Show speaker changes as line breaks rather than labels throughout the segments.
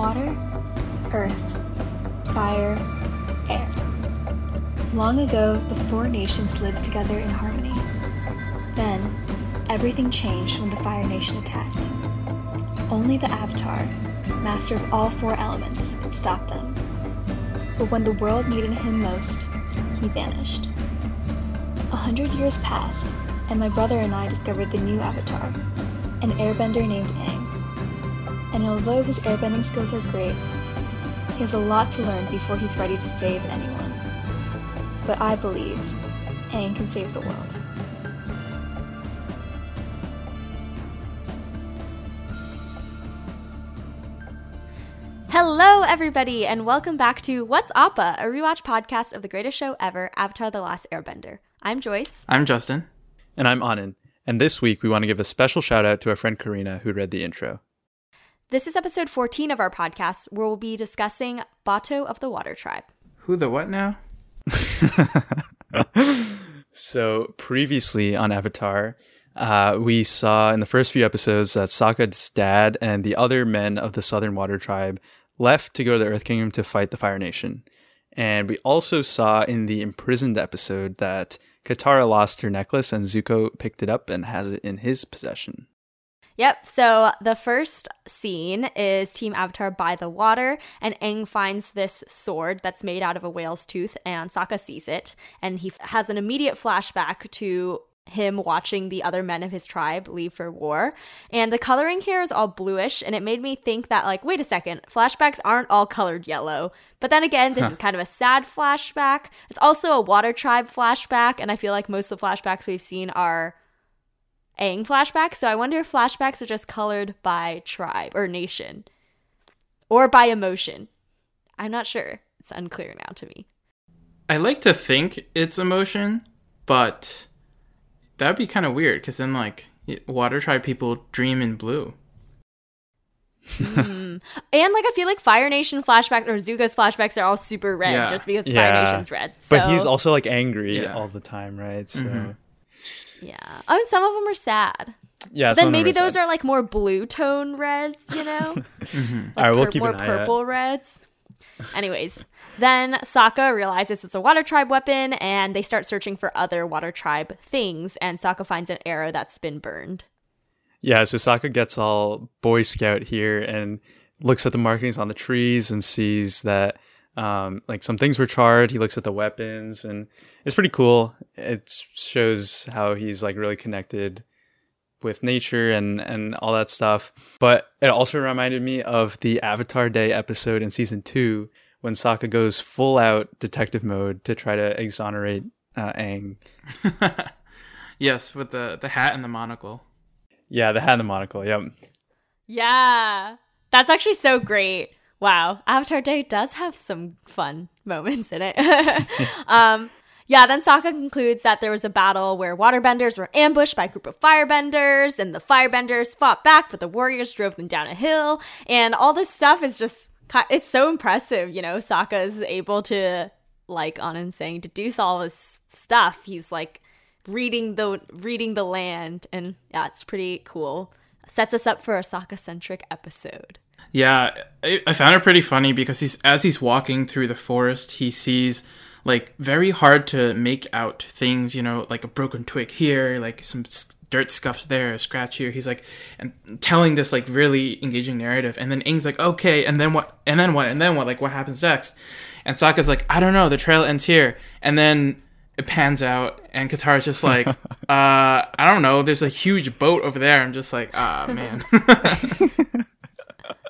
water, earth, fire, air. Long ago, the four nations lived together in harmony. Then, everything changed when the Fire Nation attacked. Only the Avatar, master of all four elements, stopped them. But when the world needed him most, he vanished. A hundred years passed, and my brother and I discovered the new Avatar, an airbender named Aang. And although his airbending skills are great, he has a lot to learn before he's ready to save anyone. But I believe Aang can save the world.
Hello, everybody, and welcome back to What's Appa, a rewatch podcast of the greatest show ever, Avatar The Last Airbender. I'm Joyce.
I'm Justin.
And I'm Anand. And this week, we want to give a special shout out to our friend Karina, who read the intro.
This is episode 14 of our podcast, where we'll be discussing Bato of the Water Tribe.
Who the what now?
so, previously on Avatar, uh, we saw in the first few episodes that Sokka's dad and the other men of the Southern Water Tribe left to go to the Earth Kingdom to fight the Fire Nation. And we also saw in the imprisoned episode that Katara lost her necklace and Zuko picked it up and has it in his possession.
Yep. So the first scene is Team Avatar by the water, and Aang finds this sword that's made out of a whale's tooth, and Sokka sees it, and he has an immediate flashback to him watching the other men of his tribe leave for war. And the coloring here is all bluish, and it made me think that, like, wait a second, flashbacks aren't all colored yellow. But then again, this huh. is kind of a sad flashback. It's also a water tribe flashback, and I feel like most of the flashbacks we've seen are Aang flashbacks. So I wonder if flashbacks are just colored by tribe or nation or by emotion. I'm not sure. It's unclear now to me.
I like to think it's emotion, but that'd be kind of weird because then like water tribe people dream in blue.
mm. And like I feel like Fire Nation flashbacks or Zuko's flashbacks are all super red yeah. just because yeah. Fire Nation's red.
So. But he's also like angry yeah. all the time, right? So mm-hmm.
Yeah. I mean some of them are sad.
Yeah.
then maybe those sad. are like more blue tone reds, you know? mm-hmm. like
all right, we'll keep
more purple reds. Anyways, then Sokka realizes it's a water tribe weapon and they start searching for other water tribe things and Sokka finds an arrow that's been burned.
Yeah, so Sokka gets all Boy Scout here and looks at the markings on the trees and sees that um, like some things were charred. He looks at the weapons and it's pretty cool. It shows how he's like really connected with nature and and all that stuff. But it also reminded me of the Avatar Day episode in season two when Sokka goes full out detective mode to try to exonerate uh, Aang.
yes, with the the hat and the monocle.
Yeah, the hat and the monocle. Yep.
Yeah, that's actually so great. Wow, Avatar Day does have some fun moments in it. um, yeah, then Sokka concludes that there was a battle where waterbenders were ambushed by a group of firebenders, and the firebenders fought back, but the warriors drove them down a hill. And all this stuff is just, it's so impressive, you know. Sokka is able to, like Anand saying, deduce all this stuff. He's like reading the reading the land, and yeah, it's pretty cool. Sets us up for a Sokka centric episode.
Yeah, I found it pretty funny because he's as he's walking through the forest, he sees like very hard to make out things, you know, like a broken twig here, like some dirt scuffs there, a scratch here. He's like and telling this like really engaging narrative, and then Aang's like, okay, and then what? And then what? And then what? Like what happens next? And Sokka's like, I don't know. The trail ends here, and then it pans out, and Katara's just like, uh, I don't know. There's a huge boat over there. I'm just like, ah, man.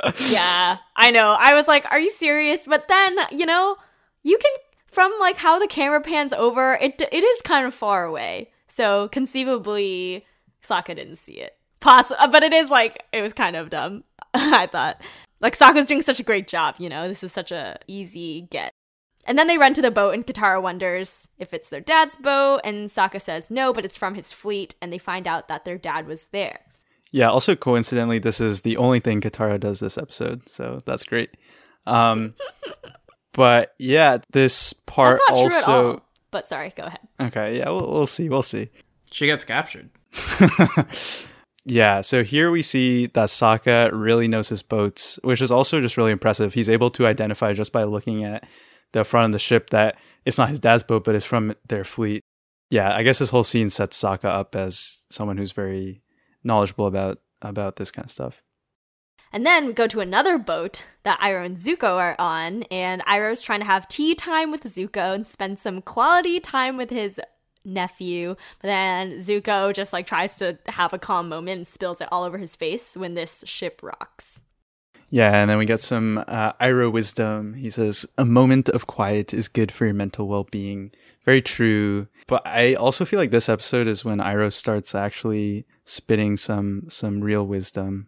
yeah, I know. I was like, are you serious? But then, you know, you can from like how the camera pans over, it it is kind of far away. So conceivably, Sokka didn't see it. Poss- uh, but it is like it was kind of dumb. I thought like Sokka's doing such a great job. You know, this is such a easy get. And then they run to the boat, and Katara wonders if it's their dad's boat, and Sokka says no, but it's from his fleet, and they find out that their dad was there.
Yeah. Also, coincidentally, this is the only thing Katara does this episode, so that's great. Um, But yeah, this part also.
But sorry, go ahead.
Okay, yeah, we'll, we'll see. We'll see.
She gets captured.
Yeah, so here we see that Sokka really knows his boats, which is also just really impressive. He's able to identify just by looking at the front of the ship that it's not his dad's boat, but it's from their fleet. Yeah, I guess this whole scene sets Sokka up as someone who's very knowledgeable about about this kind of stuff.
And then we go to another boat that Iroh and Zuko are on, and Iroh's trying to have tea time with Zuko and spend some quality time with his nephew. But then Zuko just like tries to have a calm moment and spills it all over his face when this ship rocks.
Yeah, and then we get some uh, Iroh wisdom. He says, "A moment of quiet is good for your mental well-being." Very true. But I also feel like this episode is when Iroh starts actually spitting some some real wisdom.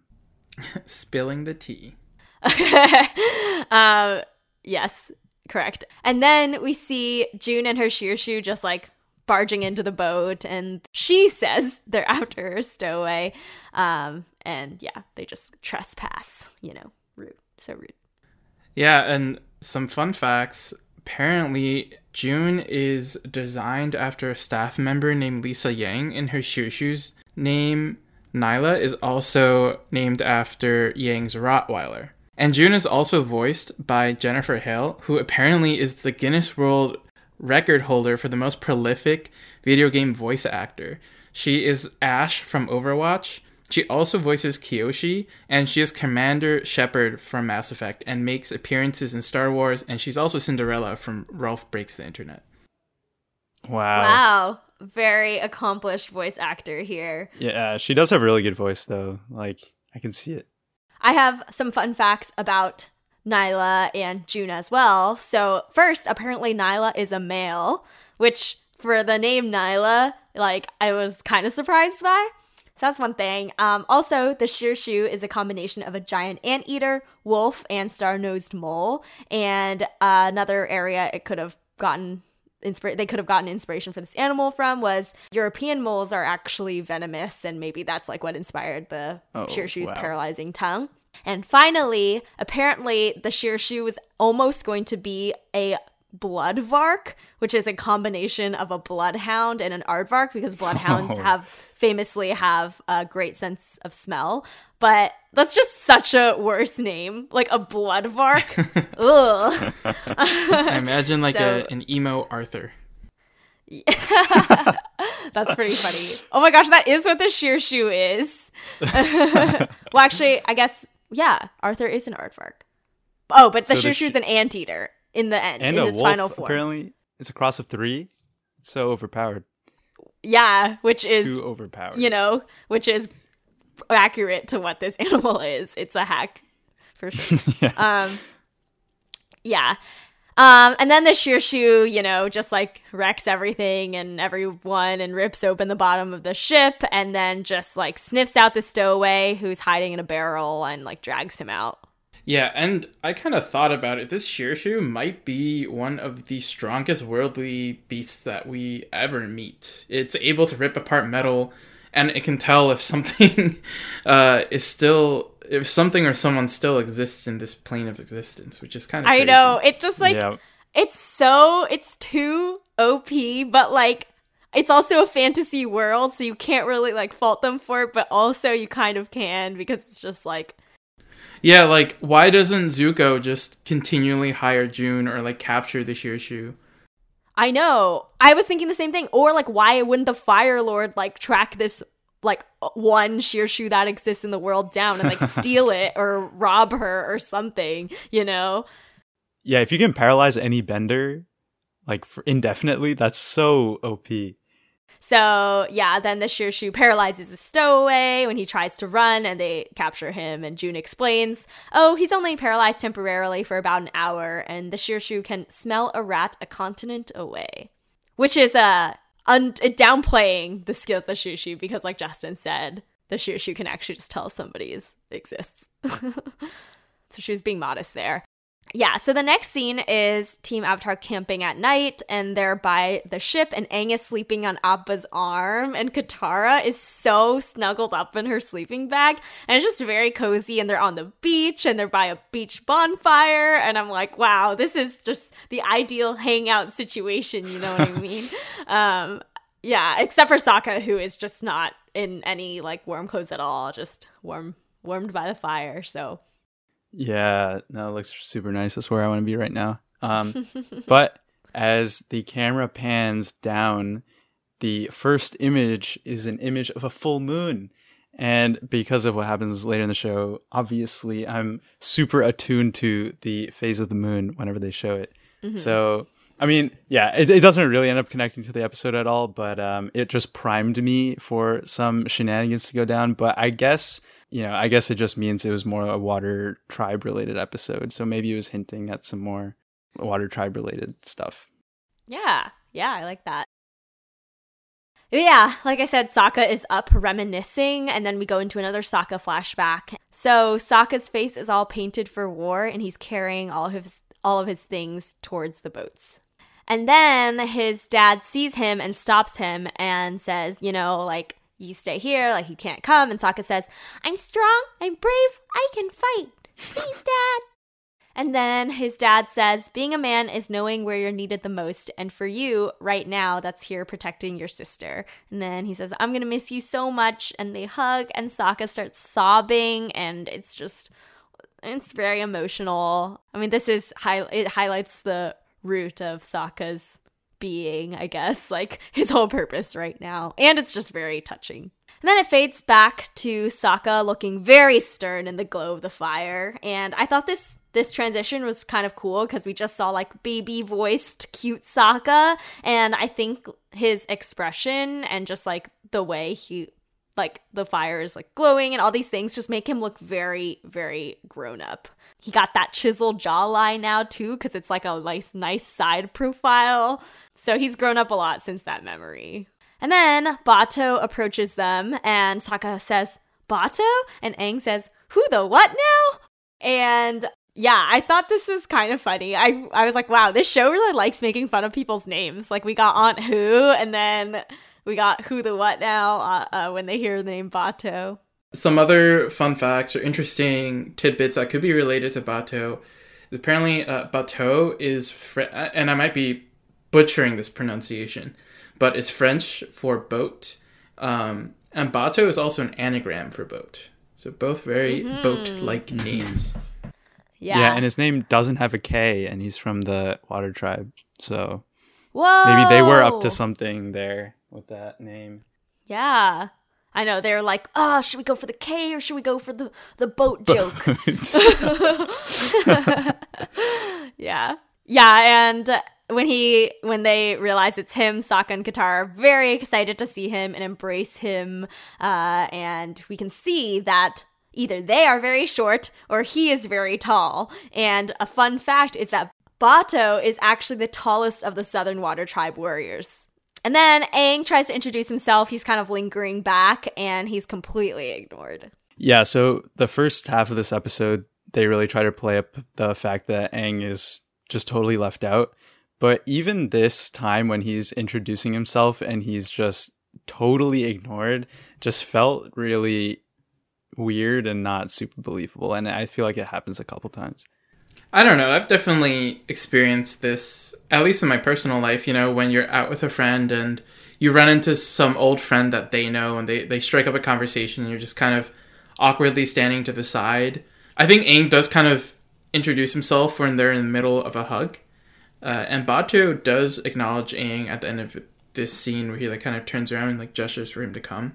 Spilling the tea.
um, yes, correct. And then we see June and her Shirshu just like barging into the boat, and she says they're after her stowaway. Um, and yeah, they just trespass. You know, rude, so rude.
Yeah, and some fun facts. Apparently, June is designed after a staff member named Lisa Yang, and her Shirshu's name Nyla is also named after Yang's Rottweiler. And June is also voiced by Jennifer Hale, who apparently is the Guinness World record holder for the most prolific video game voice actor. She is Ashe from Overwatch. She also voices Kyoshi, and she is Commander Shepard from Mass Effect and makes appearances in Star Wars, and she's also Cinderella from Ralph Breaks the Internet.
Wow.
Wow. Very accomplished voice actor here.
Yeah, she does have a really good voice though. Like I can see it.
I have some fun facts about Nyla and June as well. So, first, apparently Nyla is a male, which for the name Nyla, like I was kind of surprised by. So that's one thing. Um, also, the Shirshu is a combination of a giant anteater, wolf, and star-nosed mole. And uh, another area it could have gotten inspira- they could have gotten inspiration for this animal from was European moles are actually venomous, and maybe that's like what inspired the
Oh,
Shirshu's
wow.
paralyzing tongue. And finally, apparently, the Shirshu was almost going to be a bloodvark, which is a combination of a bloodhound and an aardvark, because bloodhounds
Oh.
have famously have a great sense of smell. But that's just such a worse name, like a bloodvark. Ugh.
I imagine like
So-
a, an emo Arthur.
That's pretty funny. Oh my gosh, that is what the Shirshu is. well, actually, I guess yeah, Arthur is an aardvark. Oh, but the
So
Shirshu is an anteater in the end,
And
in his
wolf.
final form.
Apparently, it's a cross of three. It's so overpowered.
Yeah, which is
Too overpowered.
you know, which is accurate to what this animal is. It's a hack for sure.
Yeah.
Um, yeah. Um, and then the Shirshu, you know, just like wrecks everything and everyone and rips open the bottom of the ship and then just like sniffs out the stowaway who's hiding in a barrel and like drags him out.
Yeah, and I kind of thought about it. This Shirshu might be one of the strongest worldly beasts that we ever meet. It's able to rip apart metal, and it can tell if something uh, is still, if something or someone still exists in this plane of existence, which is kind of.
I know. It just like
yeah.
it's so it's too OP, but like it's also a fantasy world, so you can't really like fault them for it, but also you kind of can because it's just like
Yeah, like why doesn't Zuko just continually hire June or like capture the Shirshu?
I know. I was thinking the same thing. Or like, why wouldn't the Fire Lord like track this like one Shirshu that exists in the world down and like steal it or rob her or something? You know?
Yeah, if you can paralyze any bender, like for indefinitely, that's so OP.
So yeah, then the Shirshu paralyzes the stowaway when he tries to run, and they capture him. And June explains, "Oh, he's only paralyzed temporarily for about an hour, and the Shirshu can smell a rat a continent away." Which is uh, un- downplaying the skills of the Shirshu because, like Justin said, the Shirshu can actually just tell somebody's exists. so she was being modest there. Yeah, so the next scene is Team Avatar camping at night, and they're by the ship, and Aang is sleeping on Appa's arm, and Katara is so snuggled up in her sleeping bag, and it's just very cozy, and they're on the beach, and they're by a beach bonfire, and I'm like, wow, this is just the ideal hangout situation, you know what I mean? um, yeah, except for Sokka, who is just not in any like warm clothes at all, just warm warmed by the fire. So
Yeah, no, it looks super nice. That's where I want to be right now. Um, but as the camera pans down, the first image is an image of a full moon. And because of what happens later in the show, obviously I'm super attuned to the phase of the moon whenever they show it. So, I mean, yeah, it, it doesn't really end up connecting to the episode at all, but um, it just primed me for some shenanigans to go down. But I guess, you know, I guess it just means it was more a water tribe related episode. So maybe it was hinting at some more water tribe related stuff.
Yeah, yeah, I like that. Yeah, like I said, Sokka is up reminiscing, and then we go into another Sokka flashback. So Sokka's face is all painted for war, and he's carrying all of his all of his things towards the boats. And then his dad sees him and stops him and says, you know, like you stay here, like you can't come. And Sokka says, I'm strong, I'm brave, I can fight. Please, dad. And then his dad says, Being a man is knowing where you're needed the most. And for you, right now, that's here protecting your sister. And then he says, I'm going to miss you so much. And they hug, and Sokka starts sobbing. And it's just, it's very emotional. I mean, this is, high, it highlights the root of Sokka's being, I guess, like his whole purpose right now. And it's just very touching. And then it fades back to Sokka looking very stern in the glow of the fire. And I thought this this transition was kind of cool because we just saw like baby voiced cute Sokka. And I think his expression and just like the way he like the fire is like glowing and all these things just make him look very, very grown up. He got that chiseled jawline now too, because it's like a nice, nice side profile. So he's grown up a lot since that memory. And then Bato approaches them and Sokka says, Bato? And Aang says, Who the what now? And yeah, I thought this was kind of funny. I I was like, wow, this show really likes making fun of people's names. Like we got Aunt Wu, and then we got Who the What now uh, uh, when they hear the name Bato.
Some other fun facts or interesting tidbits that could be related to Bato. Apparently, uh, Bateau is, fr- and I might be butchering this pronunciation, but it's French for boat. Um, and Bato is also an anagram for boat. So both very boat-like names.
Yeah.
Yeah. and his name doesn't have a K, and he's from the Water Tribe. So
Whoa.
maybe they were up to something there with that name.
Yeah. I know they're like, oh, should we go for the K or should we go for the the boat joke? yeah. Yeah, and when he when they realize it's him, Sokka and Katara are very excited to see him and embrace him. Uh, and we can see that either they are very short or he is very tall. And a fun fact is that Bato is actually the tallest of the Southern Water Tribe warriors. And then Aang tries to introduce himself. He's kind of lingering back and he's completely ignored.
Yeah, so the first half of this episode, they really try to play up the fact that Aang is just totally left out. But even this time when he's introducing himself and he's just totally ignored, just felt really weird and not super believable. And I feel like it happens a couple times.
I don't know. I've definitely experienced this, at least in my personal life, you know, when you're out with a friend and you run into some old friend that they know and they, they strike up a conversation and you're just kind of awkwardly standing to the side. I think Aang does kind of introduce himself when they're in the middle of a hug. Uh, and Bato does acknowledge Aang at the end of this scene where he like kind of turns around and like gestures for him to come.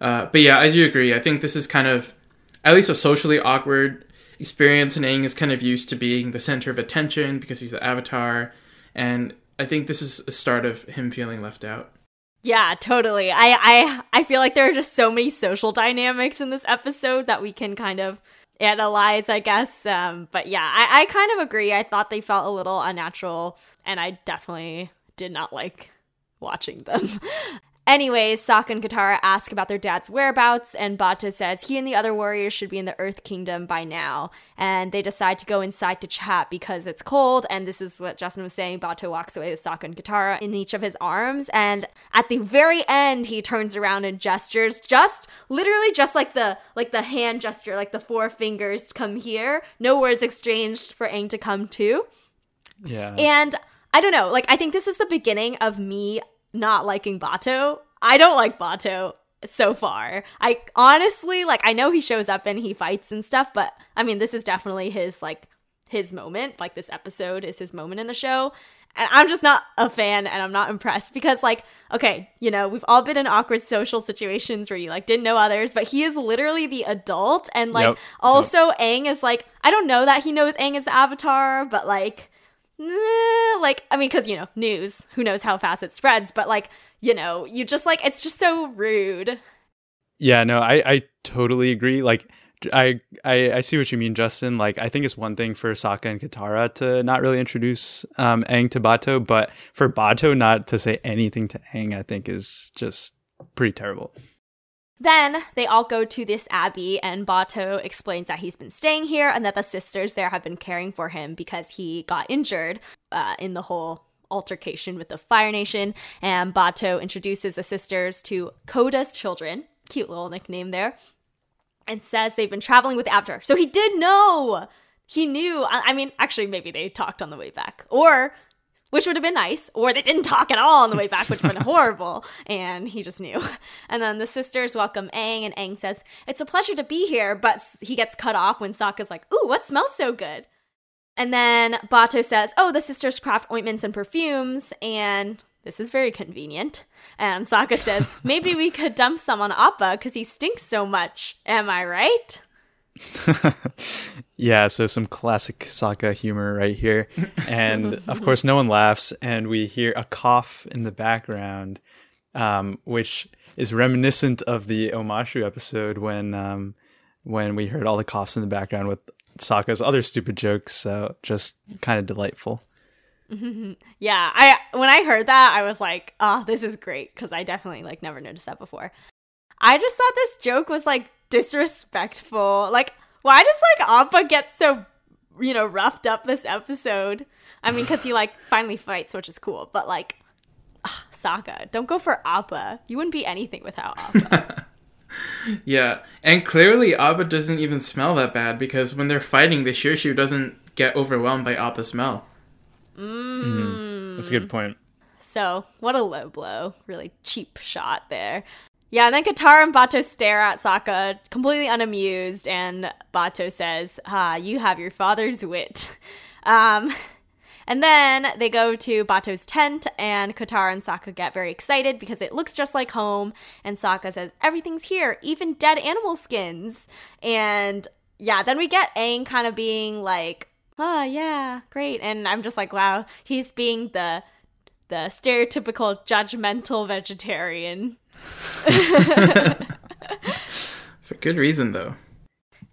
Uh, but yeah, I do agree. I think this is kind of at least a socially awkward experience, and Aang is kind of used to being the center of attention because he's the avatar, and I think this is a start of him feeling left out.
Yeah, totally. I I I feel like there are just so many social dynamics in this episode that we can kind of analyze, I guess. Um, but yeah, I, I kind of agree. I thought they felt a little unnatural, and I definitely did not like watching them. Anyways, Sokka and Katara ask about their dad's whereabouts, and Bato says he and the other warriors should be in the Earth Kingdom by now. And they decide to go inside to chat because it's cold, and this is what Justin was saying. Bato walks away with Sokka and Katara in each of his arms, and at the very end, he turns around and gestures, just literally just like the like the hand gesture, like the four fingers come here. No words exchanged for Aang to come too.
Yeah.
And I don't know, like I think this is the beginning of me not liking Bato. I don't like Bato. so far. I honestly like I know he shows up and he fights and stuff, but I mean this is definitely his like his moment. Like this episode is his moment in the show. And I'm just not a fan and I'm not impressed because like okay, you know, we've all been in awkward social situations where you like didn't know others, but he is literally the adult and like
Yep.
also Aang is like I don't know that he knows Aang is the avatar, but like like I mean cuz you know, news, who knows how fast it spreads, but like, you know, you just like it's just so rude.
Yeah, no, I, I totally agree. Like, I, I I see what you mean, Justin. Like, I think it's one thing for Sokka and Katara to not really introduce um, Aang to Bato, but for Bato not to say anything to Aang, I think is just pretty terrible.
Then they all go to this abbey, and Bato explains that he's been staying here and that the sisters there have been caring for him because he got injured uh, in the whole altercation with the Fire Nation. And Bato introduces the sisters to Koda's children, cute little nickname there, and says they've been traveling with Avatar. So he did know. He knew. I mean, actually, maybe they talked on the way back, or which would have been nice, or they didn't talk at all on the way back, which would have been horrible. And he just knew. And then the sisters welcome Aang, and Aang says, It's a pleasure to be here, but he gets cut off when Sokka's like, Ooh, what smells so good? And then Bato says, Oh, the sisters craft ointments and perfumes, and this is very convenient. And Sokka says, Maybe we could dump some on Appa because he stinks so much. Am I right?
Yeah, so some classic Sokka humor right here. And of course, no one laughs, and we hear a cough in the background, um, which is reminiscent of the Omashu episode when um, when we heard all the coughs in the background with Sokka's other stupid jokes. So just kind of delightful.
Yeah, I when I heard that, I was like, "Oh, this is great" because I definitely like never noticed that before. I just thought this joke was like disrespectful. Like, why does like Appa get so you know roughed up this episode? I mean, because he like finally fights, which is cool. But like, ah, Sokka, don't go for Appa. You wouldn't be anything without Appa.
Yeah, and clearly Appa doesn't even smell that bad because when they're fighting, the Shirshu doesn't get overwhelmed by Appa's smell.
That's a good point.
So, what a low blow. Really cheap shot there. Yeah, and then Katara and Bato stare at Sokka, completely unamused, and Bato says, Ah, you have your father's wit. Um, and then they go to Bato's tent, and Katara and Sokka get very excited because it looks just like home. And Sokka says, Everything's here, even dead animal skins. And yeah, then we get Aang kind of being like, Oh, yeah, great. And I'm just like, wow, he's being the the stereotypical judgmental vegetarian.
For good reason, though.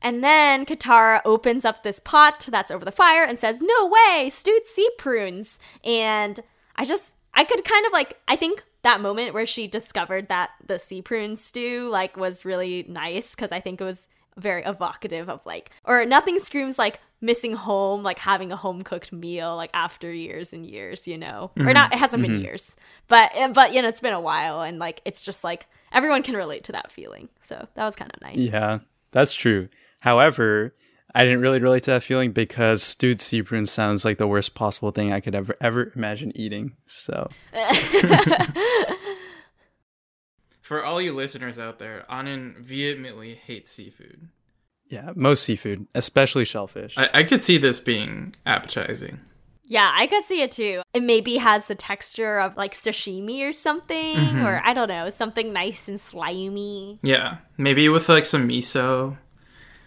And then Katara opens up this pot that's over the fire and says, No way, stewed sea prunes. And I just, I could kind of like, I think that moment where she discovered that the sea prune stew like was really nice because I think it was very evocative of like, or nothing screams like missing home, like having a home cooked meal like after years and years, you know, or mm-hmm. not, it hasn't been mm-hmm. years, but, eh, but, you know, it's been a while and like, it's just like everyone can relate to that feeling. So that was kind of nice.
Yeah, that's true. However, I didn't really relate to that feeling because stewed sea prunes sounds like the worst possible thing I could ever ever imagine eating. So
For all you listeners out there, Anand vehemently hates seafood.
Yeah, most seafood, especially shellfish.
I, I could see this being appetizing.
Yeah, I could see it too. It maybe has the texture of like sashimi or something, or I don't know, something nice and slimy.
Yeah, maybe with like some miso,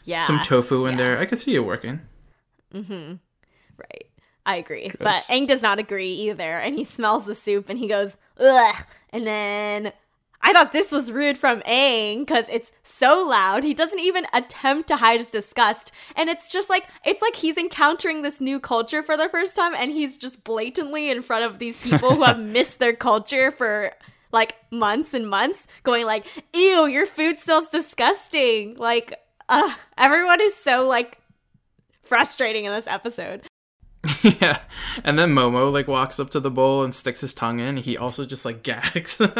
Yeah,
some tofu in
yeah.
there. I could see it working. Mm-hmm.
Right. I agree. But
Gross.
Aang does not agree either. And he smells the soup and he goes, ugh. And then I thought this was rude from Aang because it's so loud. He doesn't even attempt to hide his disgust. And it's just like, it's like he's encountering this new culture for the first time and he's just blatantly in front of these people who have missed their culture for like months and months going like, ew, your food smells disgusting. Like, uh, everyone is so like frustrating in this episode.
yeah, and then Momo like walks up to the bowl and sticks his tongue in. He also just like gags. so when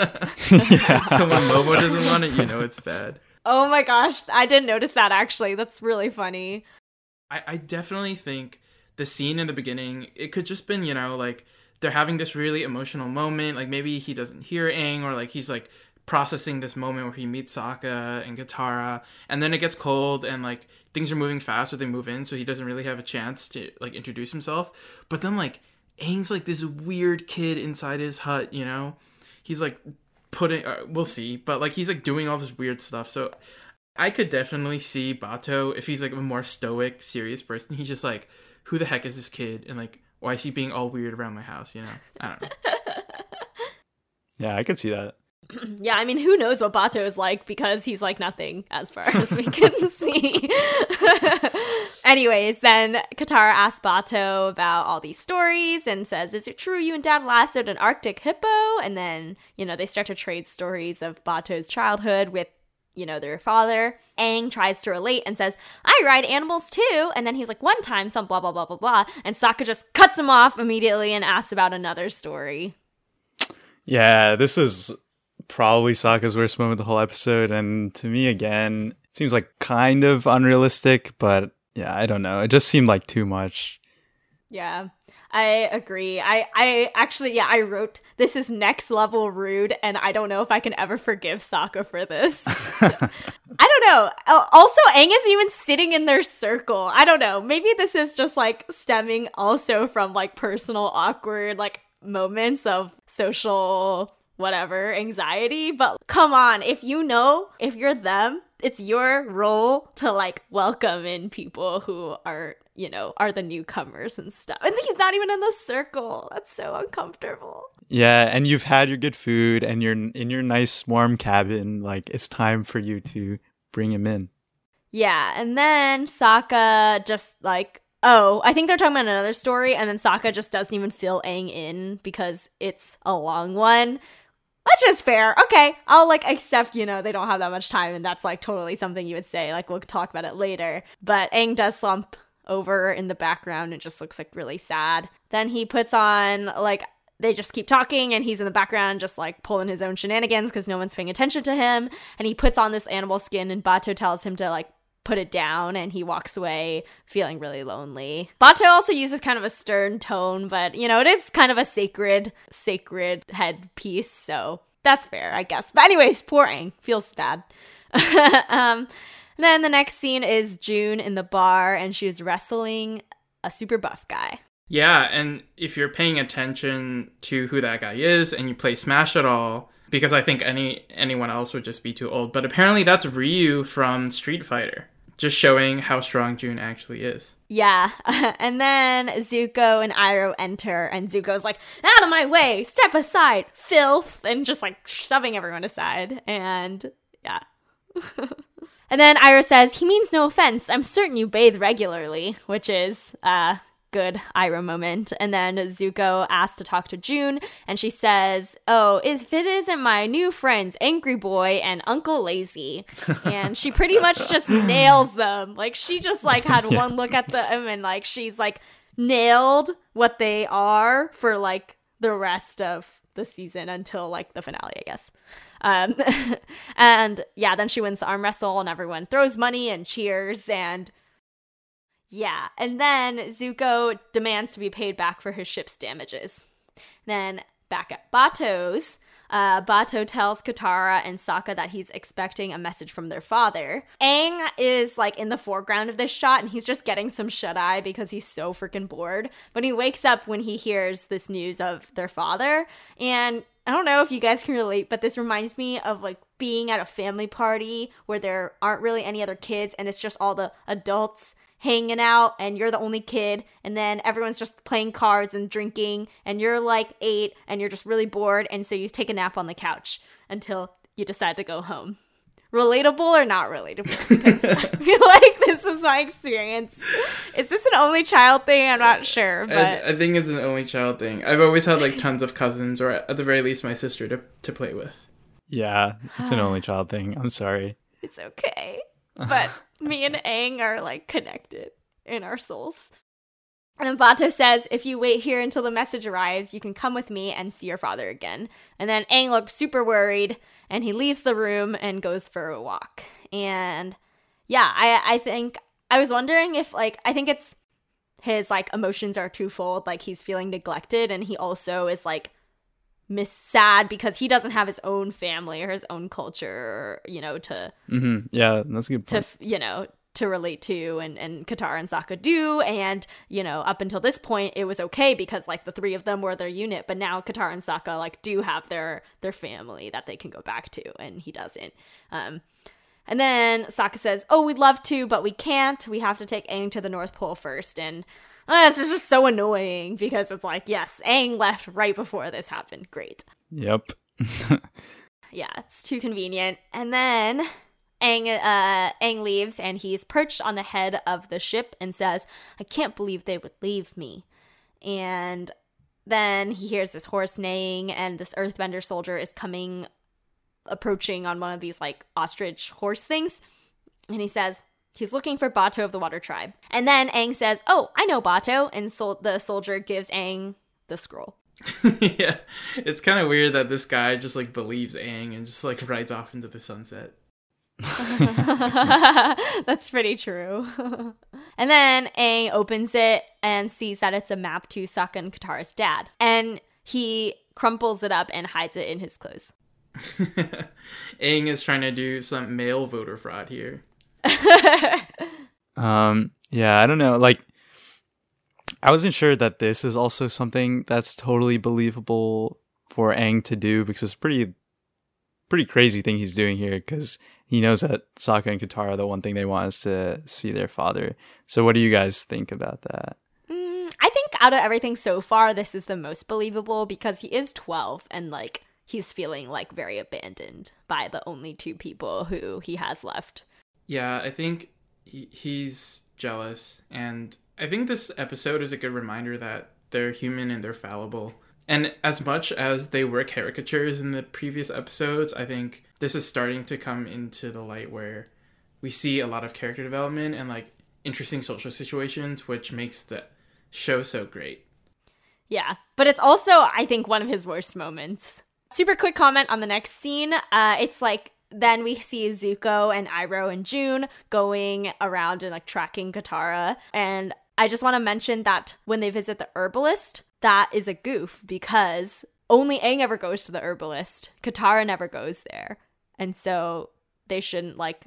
Momo doesn't want it, you know it's bad.
Oh my gosh, I didn't notice that actually. That's really funny.
I, I definitely think the scene in the beginning, it could just been, you know, like they're having this really emotional moment. Like maybe he doesn't hear Aang or like he's like processing this moment where he meets Sokka and Katara, and then it gets cold and like things are moving fast when they move in, so he doesn't really have a chance to like introduce himself. But then like Aang's like this weird kid inside his hut, you know. He's like putting, uh, we'll see, but like he's like doing all this weird stuff. So I could definitely see Bato if he's like a more stoic, serious person. He's just like, who the heck is this kid? And like, why is he being all weird around my house? You know, I don't know.
Yeah, I could see that.
Yeah, I mean, who knows what Bato is like because he's like nothing as far as we can see. Anyways, then Katara asks Bato about all these stories and says, Is it true you and dad lasted an Arctic hippo? And then, you know, they start to trade stories of Bato's childhood with, you know, their father. Aang tries to relate and says, I ride animals too. And then he's like, One time, some blah, blah, blah, blah, blah. And Sokka just cuts him off immediately and asks about another story.
Yeah, this is probably Sokka's worst moment the whole episode, and to me, again, it seems like kind of unrealistic, but yeah, I don't know. It just seemed like too much.
Yeah. I agree. I I actually yeah, I wrote this is next level rude and I don't know if I can ever forgive Sokka for this. I don't know. Also, Aang isn't even sitting in their circle. I don't know. Maybe this is just like stemming also from like personal awkward like moments of social whatever anxiety, but come on, if you know, if you're them, it's your role to like welcome in people who are, you know, are the newcomers and stuff. And he's not even in the circle. That's so uncomfortable.
Yeah, and you've had your good food, and you're in your nice warm cabin. Like it's time for you to bring him in.
Yeah, and then Sokka just like oh, I think they're talking about another story, and then Sokka just doesn't even fill Aang in because it's a long one. Which is fair. Okay, I'll like accept, you know, they don't have that much time, and that's like totally something you would say. Like, we'll talk about it later. But Aang does slump over in the background and just looks like really sad. Then he puts on like they just keep talking and he's in the background just like pulling his own shenanigans because no one's paying attention to him and he puts on this animal skin and bato tells him to like put it down and he walks away feeling really lonely. Bato also uses kind of a stern tone but you know it is kind of a sacred sacred headpiece so that's fair i guess. But anyways poor Aang feels bad um then the next scene is june in the bar and she's wrestling a super buff guy.
Yeah, and if you're paying attention to who that guy is and you play Smash at all, because I think any anyone else would just be too old, but apparently that's Ryu from Street Fighter, just showing how strong June actually is.
Yeah. and then Zuko and Iroh enter, and Zuko's like, out of my way, step aside, filth, and just like shoving everyone aside. And yeah. and then Iroh says, he means no offense. I'm certain you bathe regularly, which is, uh, good Iroh moment. And then Zuko asks to talk to June, and she says, Oh, if it isn't my new friends, Angry Boy and Uncle Lazy. And she pretty much just nails them. Like, she just like had one look at them and like she's like nailed what they are for like the rest of the season until like the finale, I guess. Um, and yeah, then she wins the arm wrestle, and everyone throws money and cheers. And yeah, and then Zuko demands to be paid back for his ship's damages. Then back at Bato's, uh, Bato tells Katara and Sokka that he's expecting a message from their father. Aang is like in the foreground of this shot and he's just getting some shut eye because he's so freaking bored. But he wakes up when he hears this news of their father. And I don't know if you guys can relate, but this reminds me of like being at a family party where there aren't really any other kids and it's just all the adults hanging out and you're the only kid and then everyone's just playing cards and drinking and you're like 8 and you're just really bored and so you take a nap on the couch until you decide to go home. Relatable or not relatable? Because I feel like this is my experience. Is this an only child thing? I'm not sure, but
I, I think it's an only child thing. I've always had like tons of cousins, or at the very least, my sister to to play with.
Yeah, it's an only child thing. I'm sorry.
it's okay. But me and Aang are like connected in our souls. And then Bato says, if you wait here until the message arrives, you can come with me and see your father again. And then Aang looks super worried and he leaves the room and goes for a walk. And yeah, I I think I was wondering if like I think it's his like emotions are twofold. Like he's feeling neglected and he also is like miss sad because he doesn't have his own family or his own culture, you know, to
mm-hmm. Yeah, that's a good
to
point.
f- you know to relate to and and Katara and Sokka do. And you know up until this point it was okay because like the three of them were their unit. But now Katara and Sokka like do have their their family that they can go back to and he doesn't. Um and then Sokka says oh we'd love to but we can't. We have to take Aang to the North Pole first. And uh, it's just so annoying because it's like yes Aang left right before this happened great
Yep.
yeah, it's too convenient. And then Aang, uh, Aang leaves and he's perched on the head of the ship and says, I can't believe they would leave me. And then he hears this horse neighing and this earthbender soldier is coming, approaching on one of these like ostrich horse things. And he says, He's looking for Bato of the Water Tribe. And then Aang says, Oh, I know Bato. And so the soldier gives Aang the scroll.
yeah, it's kind of weird that this guy just like believes Aang and just like rides off into the sunset.
That's pretty true. and then Aang opens it and sees that it's a map to Sokka and Katara's dad. And he crumples it up and hides it in his clothes.
Aang is trying to do some mail voter fraud here.
Um, yeah, I don't know. Like, I wasn't sure that this is also something that's totally believable for Aang to do because it's pretty, pretty crazy thing he's doing here because he knows that Sokka and Katara, the one thing they want is to see their father. So, what do you guys think about that?
Mm, I think out of everything so far, this is the most believable because he is 12 and like he's feeling like very abandoned by the only two people who he has left.
Yeah, I think he, he's jealous, and I think this episode is a good reminder that they're human and they're fallible. And as much as they were caricatures in the previous episodes, I think this is starting to come into the light where we see a lot of character development and like interesting social situations, which makes the show so great.
Yeah, but it's also, I think, one of his worst moments. Super quick comment on the next scene. Uh, it's like then we see Zuko and Iroh and June going around and like tracking Katara. And I just want to mention that when they visit the herbalist, that is a goof because only Aang ever goes to the herbalist. Katara never goes there. And so they shouldn't like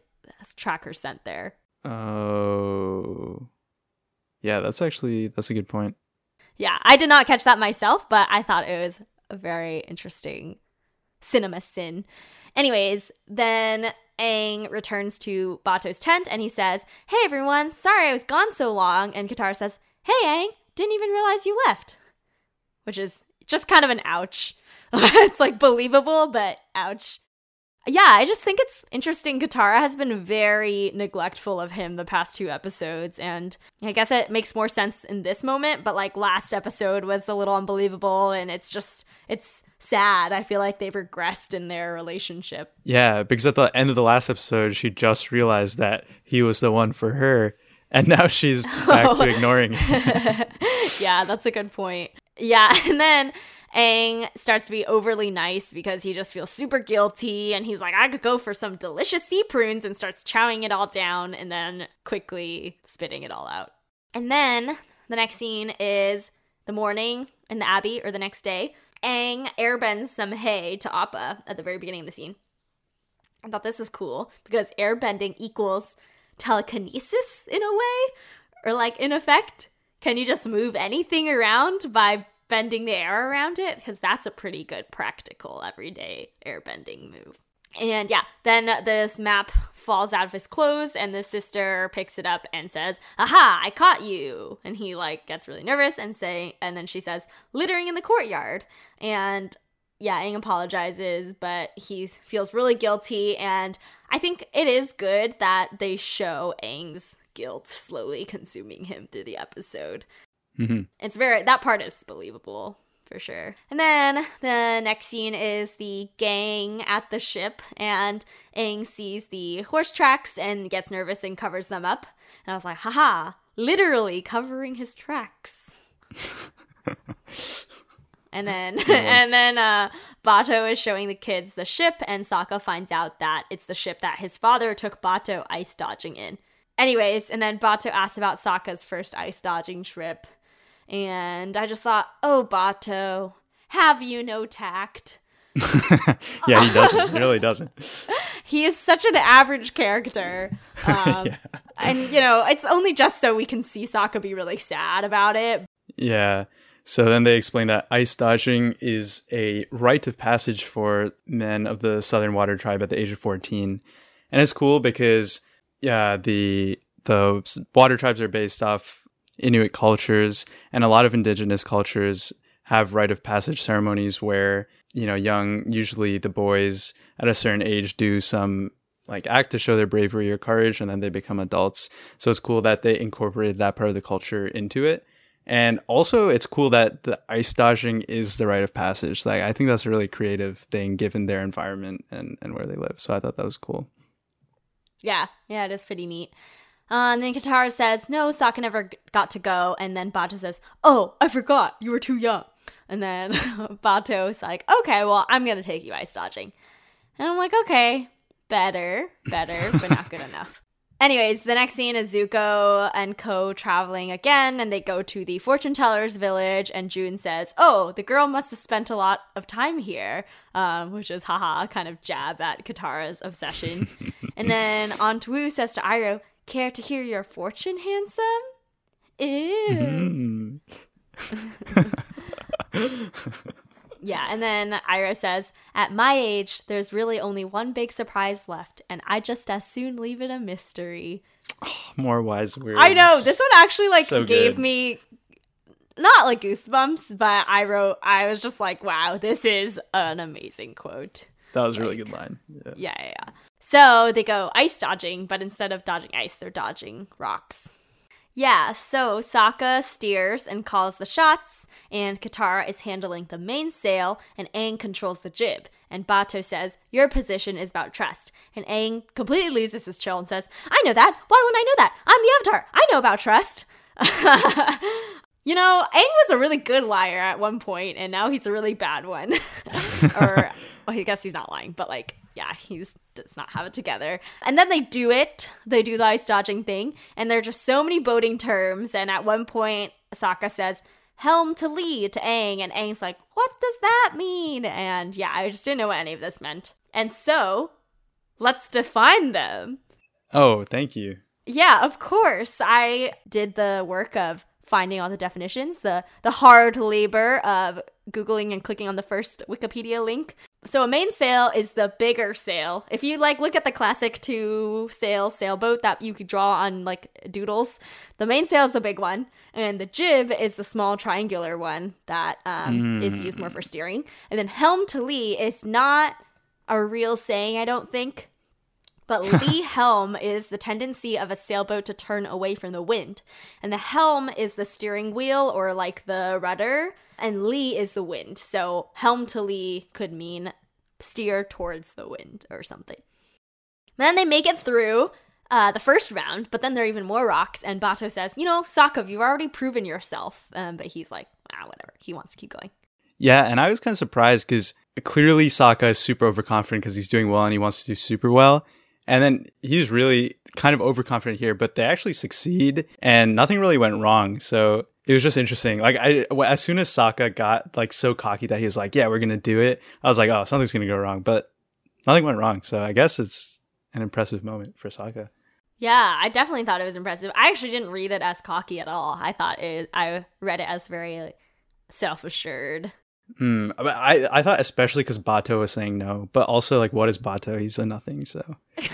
track her scent there.
Oh, yeah, that's actually that's a good point.
Yeah, I did not catch that myself, but I thought it was a very interesting cinema sin. Anyways, then Aang returns to Bato's tent and he says, Hey everyone, sorry I was gone so long. And Katara says, Hey Aang, didn't even realize you left. Which is just kind of an ouch. it's like believable, but ouch. Yeah, I just think it's interesting. Katara has been very neglectful of him the past two episodes, and I guess it makes more sense in this moment, but like last episode was a little unbelievable, and it's just, it's sad. I feel like they've regressed in their relationship.
Yeah, because at the end of the last episode, she just realized that he was the one for her, and now she's back to ignoring him.
yeah, that's a good point. Yeah, and then Aang starts to be overly nice because he just feels super guilty and he's like, I could go for some delicious sea prunes and starts chowing it all down and then quickly spitting it all out. And then the next scene is the morning in the Abbey or the next day. Aang airbends some hay to Appa at the very beginning of the scene. I thought this was cool because airbending equals telekinesis in a way, or like in effect. Can you just move anything around by bending the air around it? Because that's a pretty good practical everyday airbending move. And yeah, then this map falls out of his clothes, and the sister picks it up and says, "Aha! I caught you!" And he like gets really nervous and say, and then she says, "Littering in the courtyard." And yeah, Aang apologizes, but he feels really guilty, and I think it is good that they show Aang's guilt slowly consuming him through the episode.
Mhm.
It's very that part is believable for sure. And then the next scene is the gang at the ship, and Aang sees the horse tracks and gets nervous and covers them up. And I was like, haha, literally covering his tracks. And then and then uh Bato is showing the kids the ship and Sokka finds out that it's the ship that his father took Bato ice dodging in. Anyways, and then Bato asks about Sokka's first ice dodging trip. And I just thought, "Oh, Bato, Have you no tact?
yeah, he doesn't. He really doesn't.
He is such an average character. Um, And, you know, it's only just so we can see Sokka be really sad about it.
Yeah. So then they explain that ice dodging is a rite of passage for men of the Southern Water Tribe at the age of 14. And it's cool because yeah, the the water tribes are based off Inuit cultures and a lot of indigenous cultures have rite of passage ceremonies where, you know, young usually the boys at a certain age do some like act to show their bravery or courage and then they become adults. So it's cool that they incorporated that part of the culture into it. And also it's cool that the ice dodging is the rite of passage. Like I think that's a really creative thing given their environment and, and where they live. So I thought that was cool.
Yeah, yeah, it is pretty neat. Uh, and then Katara says, no, Sokka never got to go. And then Bato says, oh, I forgot, you were too young. And then Bato's like, okay, well, I'm going to take you ice dodging. And I'm like, okay, better, better, but not good enough. Anyways, the next scene is Zuko and Ko traveling again, and they go to the fortune teller's village. And June says, "Oh, the girl must have spent a lot of time here," um, which is haha, kind of jab at Katara's obsession. and then Aunt Wu says to Iroh, "Care to hear your fortune, handsome?" Ew.
Mm.
Yeah, and then Iroh says, At my age, there's really only one big surprise left, and I just as soon leave it a mystery.
More wise words.
I know, this one actually like
So
gave
good.
me not like goosebumps, but I wrote I was just like, wow, this is an amazing quote.
That was a really good line. Yeah.
Yeah, yeah, yeah. So they go ice dodging, but instead of dodging ice, they're dodging rocks. Yeah, so Sokka steers and calls the shots, and Katara is handling the mainsail, and Aang controls the jib. And Bato says, Your position is about trust. And Aang completely loses his chill and says, I know that. Why wouldn't I know that? I'm the Avatar. I know about trust. you know, Aang was a really good liar at one point, and now he's a really bad one. or, well, I guess he's not lying, but like, yeah, he does not have it together. And then they do it. They do the ice dodging thing, and there are just so many boating terms. And at one point, Sokka says, Helm to lee to Aang, and Aang's like, What does that mean? And yeah, I just didn't know what any of this meant. And so, let's define them.
Oh, thank you.
Yeah, of course. I did the work of finding all the definitions, the the hard labor of googling and clicking on the first Wikipedia link. So a mainsail is the bigger sail. If you like look at the classic two sail sailboat that you could draw on like doodles, the mainsail is the big one, and the jib is the small triangular one that um, is used more for steering. And then helm to lee is not a real saying, I don't think. But lee helm is the tendency of a sailboat to turn away from the wind. And the helm is the steering wheel or like the rudder, and lee is the wind. So helm to lee could mean steer towards the wind or something. And Then they make it through uh, the first round, but then there are even more rocks. And Bato says, You know, Sokka, you've already proven yourself. Um, but he's like, Ah, whatever. He wants to keep going.
Yeah, and I was kind of surprised because clearly Sokka is super overconfident because he's doing well and he wants to do super well. And then he's really kind of overconfident here, but they actually succeed and nothing really went wrong. So it was just interesting. Like I, as soon as Sokka got like so cocky that he was like, "Yeah, we're gonna do it," I was like, "Oh, something's gonna go wrong," but nothing went wrong. So I guess it's an impressive moment for Sokka.
Yeah, I definitely thought it was impressive. I actually didn't read it as cocky at all. I thought it, I read it as very self assured.
Hmm. I, I thought especially because Bato was saying no, but also like, what is Bato? He's a nothing. So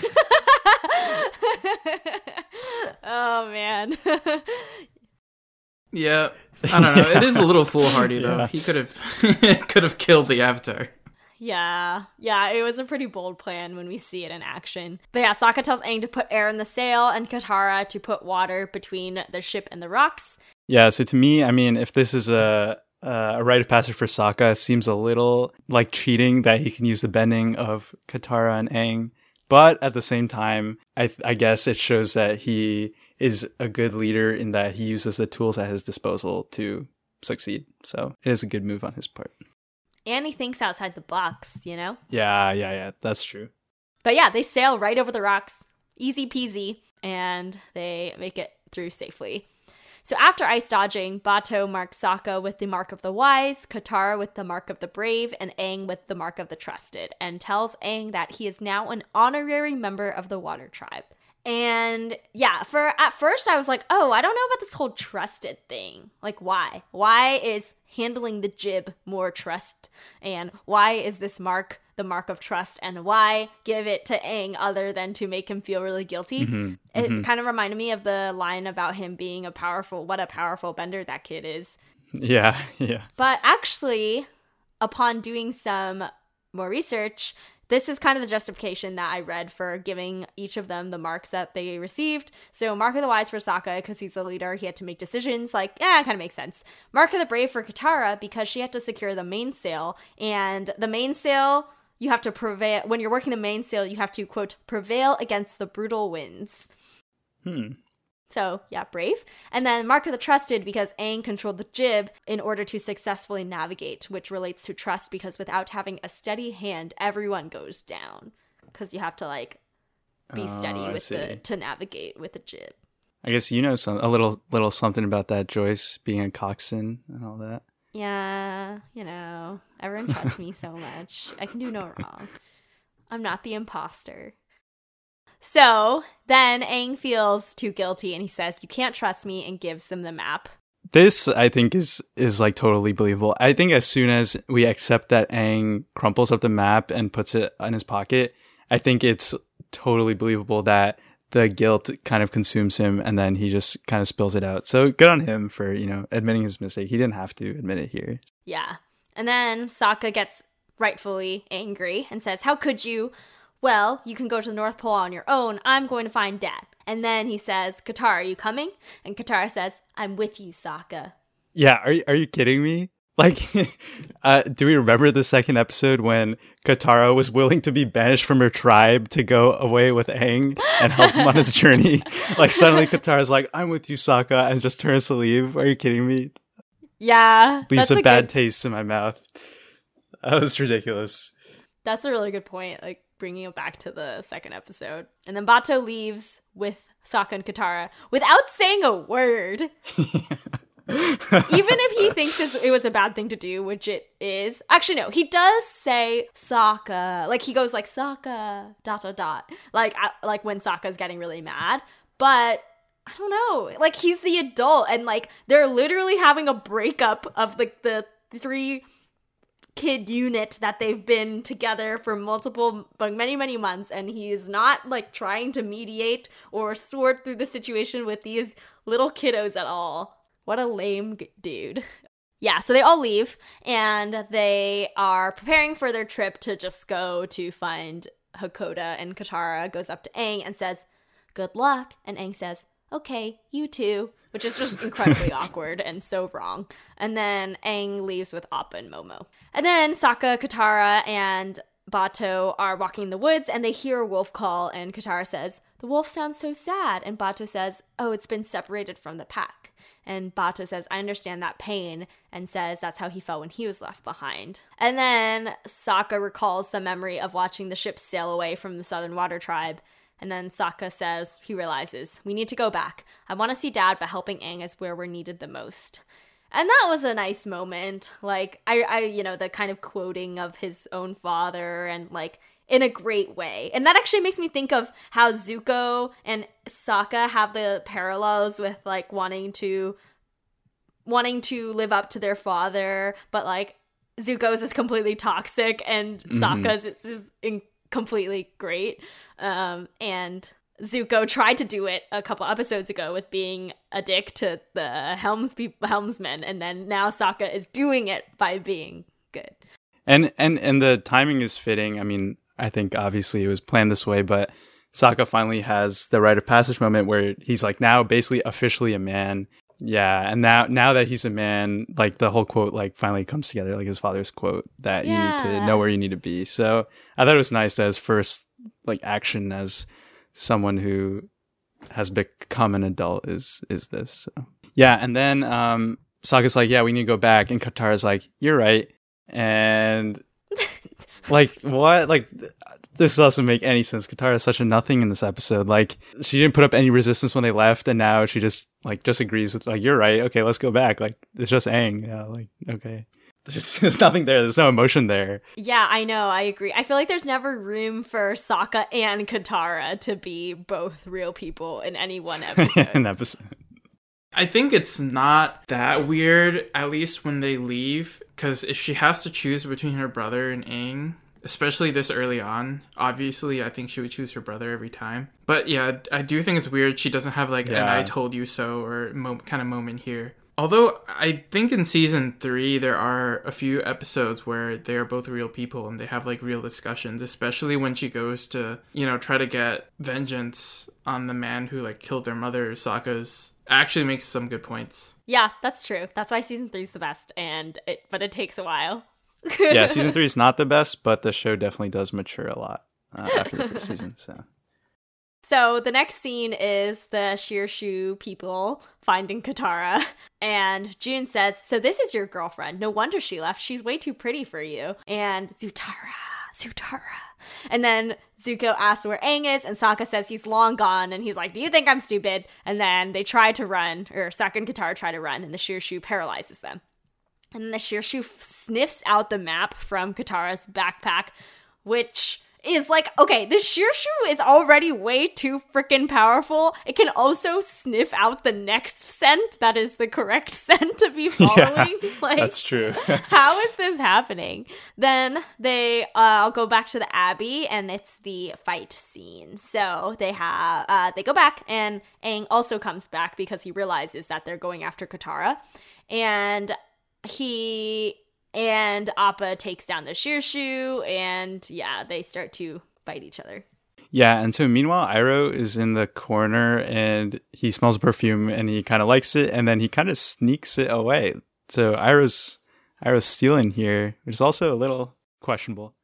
oh man.
Yeah, I don't know. It is a little foolhardy though.
Yeah.
He could have could have killed the Avatar.
yeah, yeah, it was a pretty bold plan when we see it in action. But yeah, Sokka tells Aang to put air in the sail and Katara to put water between the ship and the rocks.
Yeah, so to me, I mean, if this is a uh, a rite of passage for Sokka, it seems a little like cheating that he can use the bending of Katara and Aang. But at the same time, I, I guess it shows that he is a good leader in that he uses the tools at his disposal to succeed. So it is a good move on his part.
And he thinks outside the box, you know?
Yeah, yeah, yeah, that's true.
But yeah, they sail right over the rocks, easy peasy, and they make it through safely. So after ice dodging, Bato marks Sokka with the mark of the wise, Katara with the mark of the brave, and Aang with the mark of the trusted, and tells Aang that he is now an honorary member of the Water Tribe. And yeah, for at first I was like, oh, I don't know about this whole trusted thing. Like, why? Why is handling the jib more trust? And why is this mark the mark of trust? And why give it to Aang other than to make him feel really guilty?
Mhm,
It
mhm.
kind of reminded me of the line about him being a powerful, what a powerful bender that kid is.
Yeah, yeah.
But actually, upon doing some more research, this is kind of the justification that I read for giving each of them the marks that they received. So, Mark of the Wise for Sokka, because he's the leader, he had to make decisions. Like, yeah, it kind of makes sense. Mark of the Brave for Katara, because she had to secure the mainsail. And the mainsail, you have to prevail. When you're working the mainsail, you have to, quote, prevail against the brutal winds.
Hmm.
So, yeah, brave. And then Mark of the Trusted because Aang controlled the jib in order to successfully navigate, which relates to trust because without having a steady hand, everyone goes down. Because you have to, like, be oh, steady
Oh, I
with the to navigate with the jib.
I guess you know some a little little something about that, Joyce, being a coxswain and all that.
Yeah, you know, everyone trusts me so much. I can do no wrong. I'm not the imposter. So then Aang feels too guilty and he says, You can't trust me, and gives them the map.
This I think is is like totally believable. I think as soon as we accept that Aang crumples up the map and puts it in his pocket, I think it's totally believable that the guilt kind of consumes him and then he just kind of spills it out. So good on him for, you know, admitting his mistake. He didn't have to admit it here.
Yeah. And then Sokka gets rightfully angry and says, How could you? Well, you can go to the North Pole on your own. I'm going to find Dad. And then he says, Katara, are you coming? And Katara says, I'm with you, Sokka.
Yeah, are you- are you kidding me? Like, uh, do we remember the second episode when Katara was willing to be banished from her tribe to go away with Aang and help him on his journey? Like, suddenly Katara's like, "I'm with you, Sokka," and just turns to leave. Are you kidding me?
Yeah.
Leaves
that's
a, bad
good-
taste in my mouth. That was ridiculous.
That's a really good point, like bringing it back to the second episode. And then Bato leaves with Sokka and Katara without saying a word. Even if he thinks it was a bad thing to do, which it is. Actually, no, he does say Sokka. Like he goes like Sokka dot dot dot. Like uh, like when Sokka's getting really mad, but. I don't know. Like he's the adult, and like they're literally having a breakup of like the three kid unit that they've been together for multiple many many months and he's not like trying to mediate or sort through the situation with these little kiddos at all. What a lame g- dude. Yeah so they all leave and they are preparing for their trip to just go to find Hakoda and Katara goes up to Aang and says good luck. And Aang says okay you too which is just incredibly awkward and so wrong. And then Aang leaves with Appa and Momo and then Sokka, Katara, and Bato are walking in the woods and they hear a wolf call, and Katara says, The wolf sounds so sad. And Bato says, Oh, it's been separated from the pack. And Bato says, I understand that pain, and says that's how he felt when he was left behind. And then Sokka recalls the memory of watching the ship sail away from the Southern Water Tribe. And then Sokka says, he realizes, we need to go back. I want to see dad, but helping Aang is where we're needed the most. And that was a nice moment. Like I I you know, the kind of quoting of his own father and like in a great way. And that actually makes me think of how Zuko and Sokka have the parallels with like wanting to wanting to live up to their father, but like Zuko's is completely toxic and Sokka's is, is in- completely great. Um, and Zuko tried to do it a couple episodes ago with being a dick to the helms pe- helmsman, and then now Sokka is doing it by being good.
And and and the timing is fitting. I mean, I think obviously it was planned this way, but Sokka finally has the rite of passage moment where he's like now basically officially a man. Yeah, and now now that he's a man, like the whole quote like finally comes together, like his father's quote that you need to know where you need to be. So I thought it was nice as first like action as someone who has become an adult is is this. So. Yeah, and then um Sokka's like, yeah, we need to go back, and Katara's like, you're right, and like what? Like this doesn't make any sense. Katara is such a nothing in this episode. Like she didn't put up any resistance when they left, and now she just like just agrees with like you're right. Okay, let's go back. Like it's just Aang. Yeah, like okay. There's, there's nothing there. There's no emotion there.
Yeah, I know. I agree. I feel like there's never room for Sokka and Katara to be both real people in any one episode.
An episode.
I think it's not that weird, at least when they leave, because if she has to choose between her brother and Aang, especially this early on, obviously I think she would choose her brother every time. But yeah, I do think it's weird she doesn't have like an I told you so or mo- kind of moment here. Although I think in season three there are a few episodes where they are both real people and they have like real discussions, especially when she goes to you know try to get vengeance on the man who like killed their mother. Sokka's actually makes some good points.
yeah, that's true. That's why season three is the best, and it but it takes a while.
yeah, season three is not the best, but the show definitely does mature a lot uh, after the first season. So
So the next scene is the Shirshu people finding Katara, and June says, "So this is your girlfriend? No wonder she left. She's way too pretty for you." And Zutara, Zutara, and then Zuko asks where Aang is, and Sokka says he's long gone, and he's like, "Do you think I'm stupid?" And then they try to run, or Sokka and Katara try to run, and the Shirshu paralyzes them. And the Shirshu sniffs out the map from Katara's backpack, which is like, okay, the Shirshu is already way too freaking powerful. It can also sniff out the next scent that is the correct scent to be following. like,
that's true.
how is this happening? Then they, uh, I'll go back to the Abbey, and it's the fight scene. So they have, uh, they go back, and Aang also comes back because he realizes that they're going after Katara, and he and Appa takes down the Shirshu, and yeah, they start to fight each other.
Yeah, and so meanwhile, Iroh is in the corner and he smells perfume and he kind of likes it, and then he kind of sneaks it away. So Iroh's Iroh's stealing here, which is also a little questionable.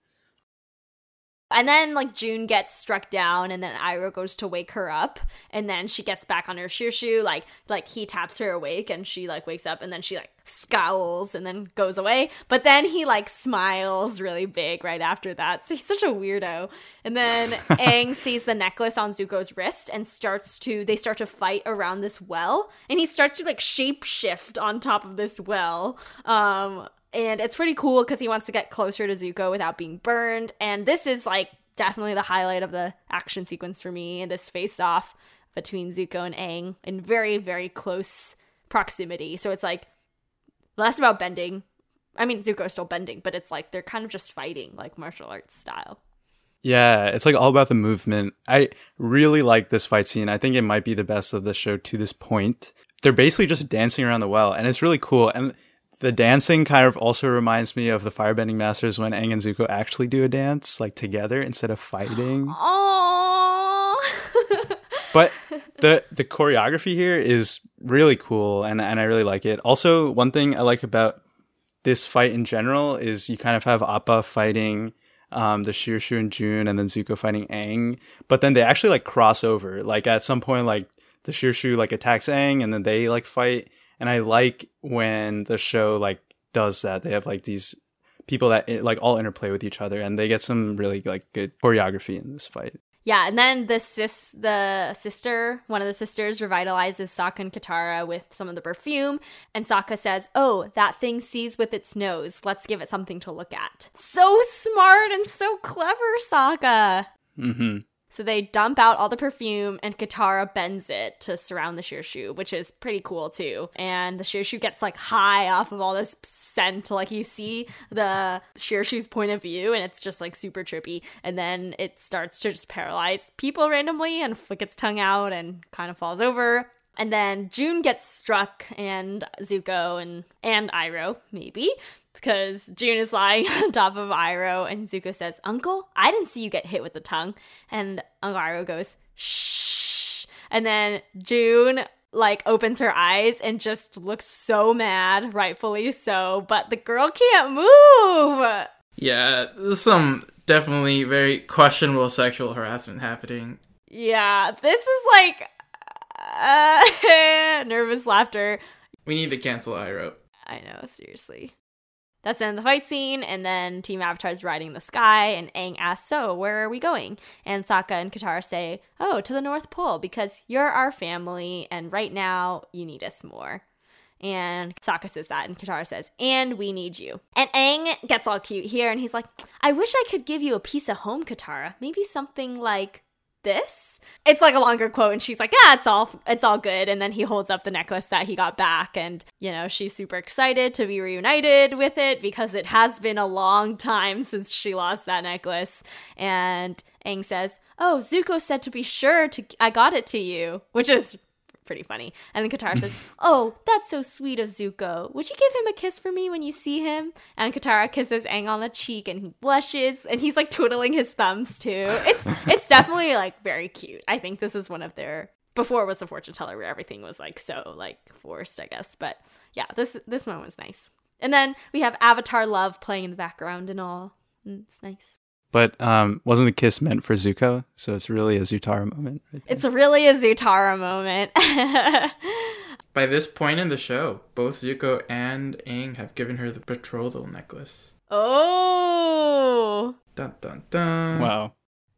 And then like June gets struck down and then Iroh goes to wake her up and then she gets back on her shirshu like like he taps her awake and she like wakes up and then she like scowls and then goes away. But then he like smiles really big right after that. So he's such a weirdo. And then Aang sees the necklace on Zuko's wrist and starts to they start to fight around this well. And he starts to like shape shift on top of this well. Um and it's pretty cool because he wants to get closer to Zuko without being burned. And this is like definitely the highlight of the action sequence for me. This face off between Zuko and Aang in very, very close proximity. So it's like less about bending. I mean, Zuko's still bending, but it's like they're kind of just fighting like martial arts style.
Yeah, it's like all about the movement. I really like this fight scene. I think it might be the best of the show to this point. They're basically just dancing around the well, and it's really cool. And the dancing kind of also reminds me of the Firebending Masters when Aang and Zuko actually do a dance, like together instead of fighting.
Aww.
but the the choreography here is really cool and and I really like it. Also, one thing I like about this fight in general is you kind of have Appa fighting um, the Shirshu and June, and then Zuko fighting Aang. But then they actually like cross over. Like at some point, like the Shirshu like attacks Aang, and then they like fight. And I like when the show like does that. They have like these people that eh, like all interplay with each other, and they get some really like good choreography in this fight.
Yeah, and then the sis, the sister, one of the sisters, revitalizes Sokka and Katara with some of the perfume, and Sokka says, "Oh, that thing sees with its nose. Let's give it something to look at." So smart and so clever, Sokka.
Mm-hmm.
So they dump out all the perfume, and Katara bends it to surround the Shirshu, which is pretty cool too. And the Shirshu gets like high off of all this scent. Like you see the Shirshu's point of view, and it's just like super trippy. And then it starts to just paralyze people randomly and flick its tongue out and kind of falls over. And then June gets struck, and Zuko and and Iroh maybe because June is lying on top of Iroh, and Zuko says, "Uncle, I didn't see you get hit with the tongue." And Uncle Iroh goes, "Shh," and then June like opens her eyes and just looks so mad, rightfully so. But the girl can't move.
Yeah, some definitely very questionable sexual harassment happening.
Yeah, this is like uh, nervous laughter.
We need to cancel Iroh.
I know, seriously. That's the end of the fight scene, and then Team Avatar is riding the sky, and Aang asks, So, where are we going? And Sokka and Katara say, Oh, to the North Pole, because you're our family, and right now you need us more. And Sokka says that, and Katara says, And we need you. And Aang gets all cute here, and he's like, I wish I could give you a piece of home, Katara. Maybe something like this? It's like a longer quote and she's like yeah it's all it's all good. And then he holds up the necklace that he got back and you know she's super excited to be reunited with it because it has been a long time since she lost that necklace. And Aang says oh Zuko said to be sure to I got it to you which is pretty funny. And then Katara says, Oh, that's so sweet of Zuko. Would you give him a kiss for me when you see him? And Katara kisses Aang on the cheek and he blushes and he's like twiddling his thumbs too. It's it's definitely like very cute. I think this is one of their before it was the fortune teller where everything was like so like forced, I guess. But yeah, this this one was nice. And then we have Avatar Love playing in the background and all. And it's nice.
But um, wasn't the kiss meant for Zuko? So it's really a Zutara moment. Right
it's really a Zutara moment.
By this point in the show, both Zuko and Aang have given her the betrothal necklace.
Oh!
Dun dun dun.
Wow.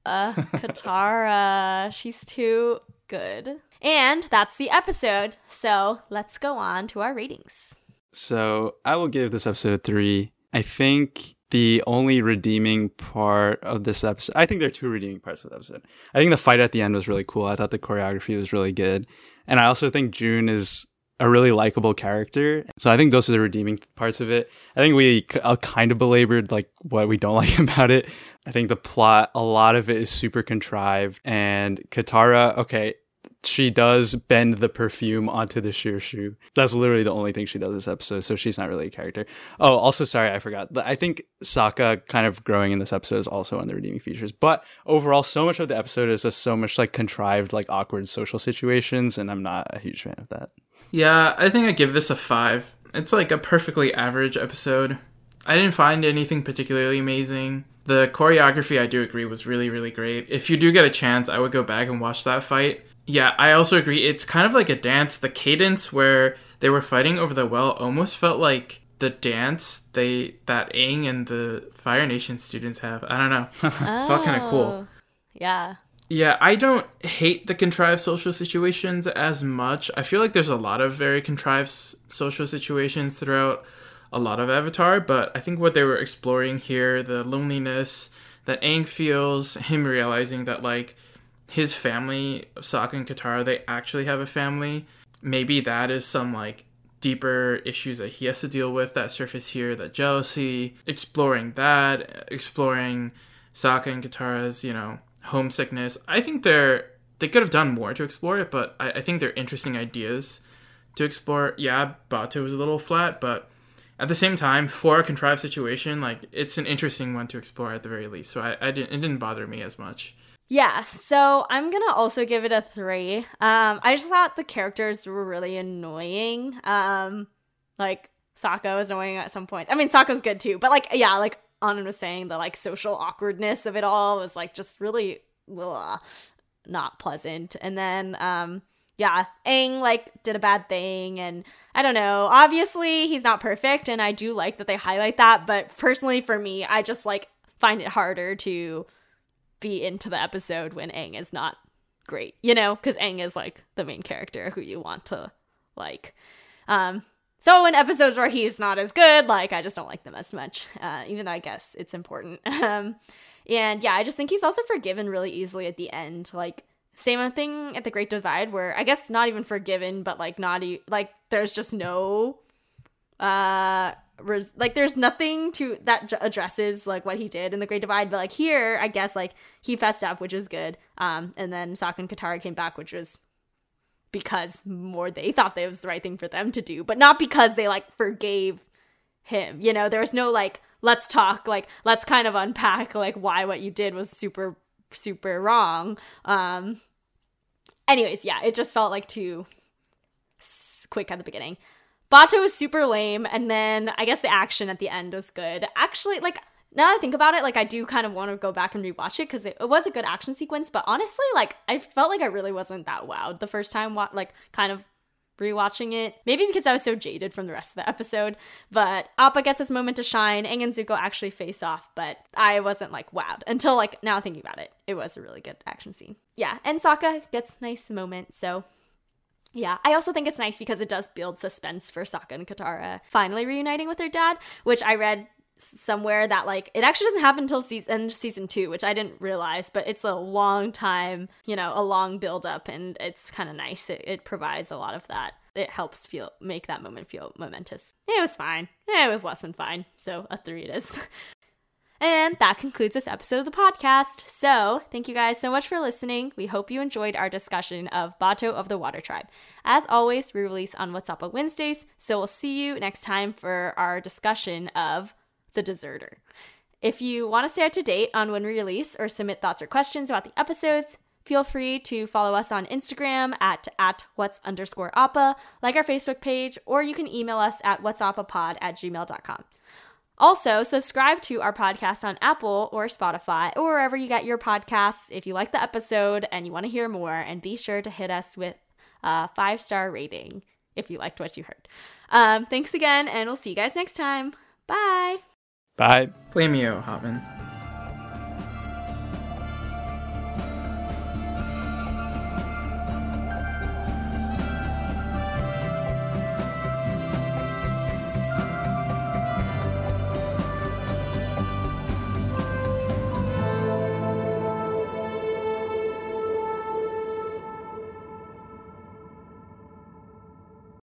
Uh, Katara. She's too good. And that's the episode. So let's go on to our ratings.
So I will give this episode a three. I think the only redeeming part of this episode, I think there are two redeeming parts of the episode. I think the fight at the end was really cool. I thought the choreography was really good. And I also think June is a really likable character. So I think those are the redeeming parts of it. I think we uh, kind of belabored like what we don't like about it. I think the plot, a lot of it is super contrived. And Katara, okay, she does bend the perfume onto the Shirshu. That's literally the only thing she does this episode, so she's not really a character. Oh, also, sorry, I forgot. I think Sokka kind of growing in this episode is also one of the redeeming features. But overall, so much of the episode is just so much like contrived, like awkward social situations, and I'm not a huge fan of that.
Yeah, I think I give this a five. It's like a perfectly average episode. I didn't find anything particularly amazing. The choreography, I do agree, was really, really great. If you do get a chance, I would go back and watch that fight yeah, I also agree. It's kind of like a dance. The cadence where they were fighting over the well almost felt like the dance they that Aang and the Fire Nation students have. I don't know.
oh,
felt kind of cool.
Yeah.
Yeah, I don't hate the contrived social situations as much. I feel like there's a lot of very contrived social situations throughout a lot of Avatar, but I think what they were exploring here, the loneliness that Aang feels, him realizing that like his family, Sokka and Katara, they actually have a family. Maybe that is some like deeper issues that he has to deal with that surface here, that jealousy, exploring that, exploring Sokka and Katara's, you know, homesickness. I think they're they could have done more to explore it, but I, I think they're interesting ideas to explore. Yeah, Bato was a little flat, but at the same time, for a contrived situation, like it's an interesting one to explore at the very least. So I, I didn't it didn't bother me as much.
Yeah, so I'm gonna also give it a three. Um, I just thought the characters were really annoying. Um, like Sokka was annoying at some point. I mean, Sokka's good too, but like, yeah, like Anand was saying, the like social awkwardness of it all was like just really ugh, not pleasant. And then, um, yeah, Aang like did a bad thing, and I don't know. Obviously, he's not perfect, and I do like that they highlight that. But personally, for me, I just like find it harder to be into the episode when Aang is not great, you know, because Aang is like the main character who you want to like. Um, so in episodes where he's not as good, like I just don't like them as much, uh, even though I guess it's important. Um, and yeah, I just think he's also forgiven really easily at the end. Like same thing at the Great Divide, where I guess not even forgiven, but like not e- like there's just no uh res- like there's nothing to that j- addresses like what he did in the Great Divide, but like here, I guess like he fessed up, which is good. Um, and then Sokka and Katara came back, which was because more they thought that it was the right thing for them to do, but not because they like forgave him. You know, there was no like let's talk, like let's kind of unpack like why what you did was super super wrong. Um, anyways, yeah, it just felt like too quick at the beginning. Bato was super lame, and then I guess the action at the end was good. Actually, like now that I think about it, like I do kind of want to go back and rewatch it because it, it, was a good action sequence. But honestly, like I felt like I really wasn't that wowed the first time, like kind of rewatching it. Maybe because I was so jaded from the rest of the episode. But Appa gets his moment to shine. Aang and Zuko actually face off, but I wasn't like wowed until like now thinking about it. It was a really good action scene. Yeah, and Sokka gets nice moment. So yeah, I also think it's nice because it does build suspense for Sokka and Katara finally reuniting with their dad, which I read somewhere that like it actually doesn't happen until season season two, which I didn't realize, but it's a long time, you know, a long build up, and it's kind of nice. It, it provides a lot of that. It helps feel make that moment feel momentous. It was fine. It was less than fine. So a three it is. And that concludes this episode of the podcast. So, thank you guys so much for listening. We hope you enjoyed our discussion of Bato of the Water Tribe. As always, we release on What's Up on Wednesdays, so we'll see you next time for our discussion of The Deserter. If you want to stay up to date on when we release or submit thoughts or questions about the episodes, feel free to follow us on Instagram at, at what's underscore appa, like our Facebook page, or you can email us at whatsappapod at gmail.com. Also, subscribe to our podcast on Apple or Spotify or wherever you get your podcasts if you like the episode and you want to hear more. And be sure to hit us with a five star rating if you liked what you heard. Um, thanks again, and we'll see you guys next time. Bye.
Bye.
Flameo, Hotman.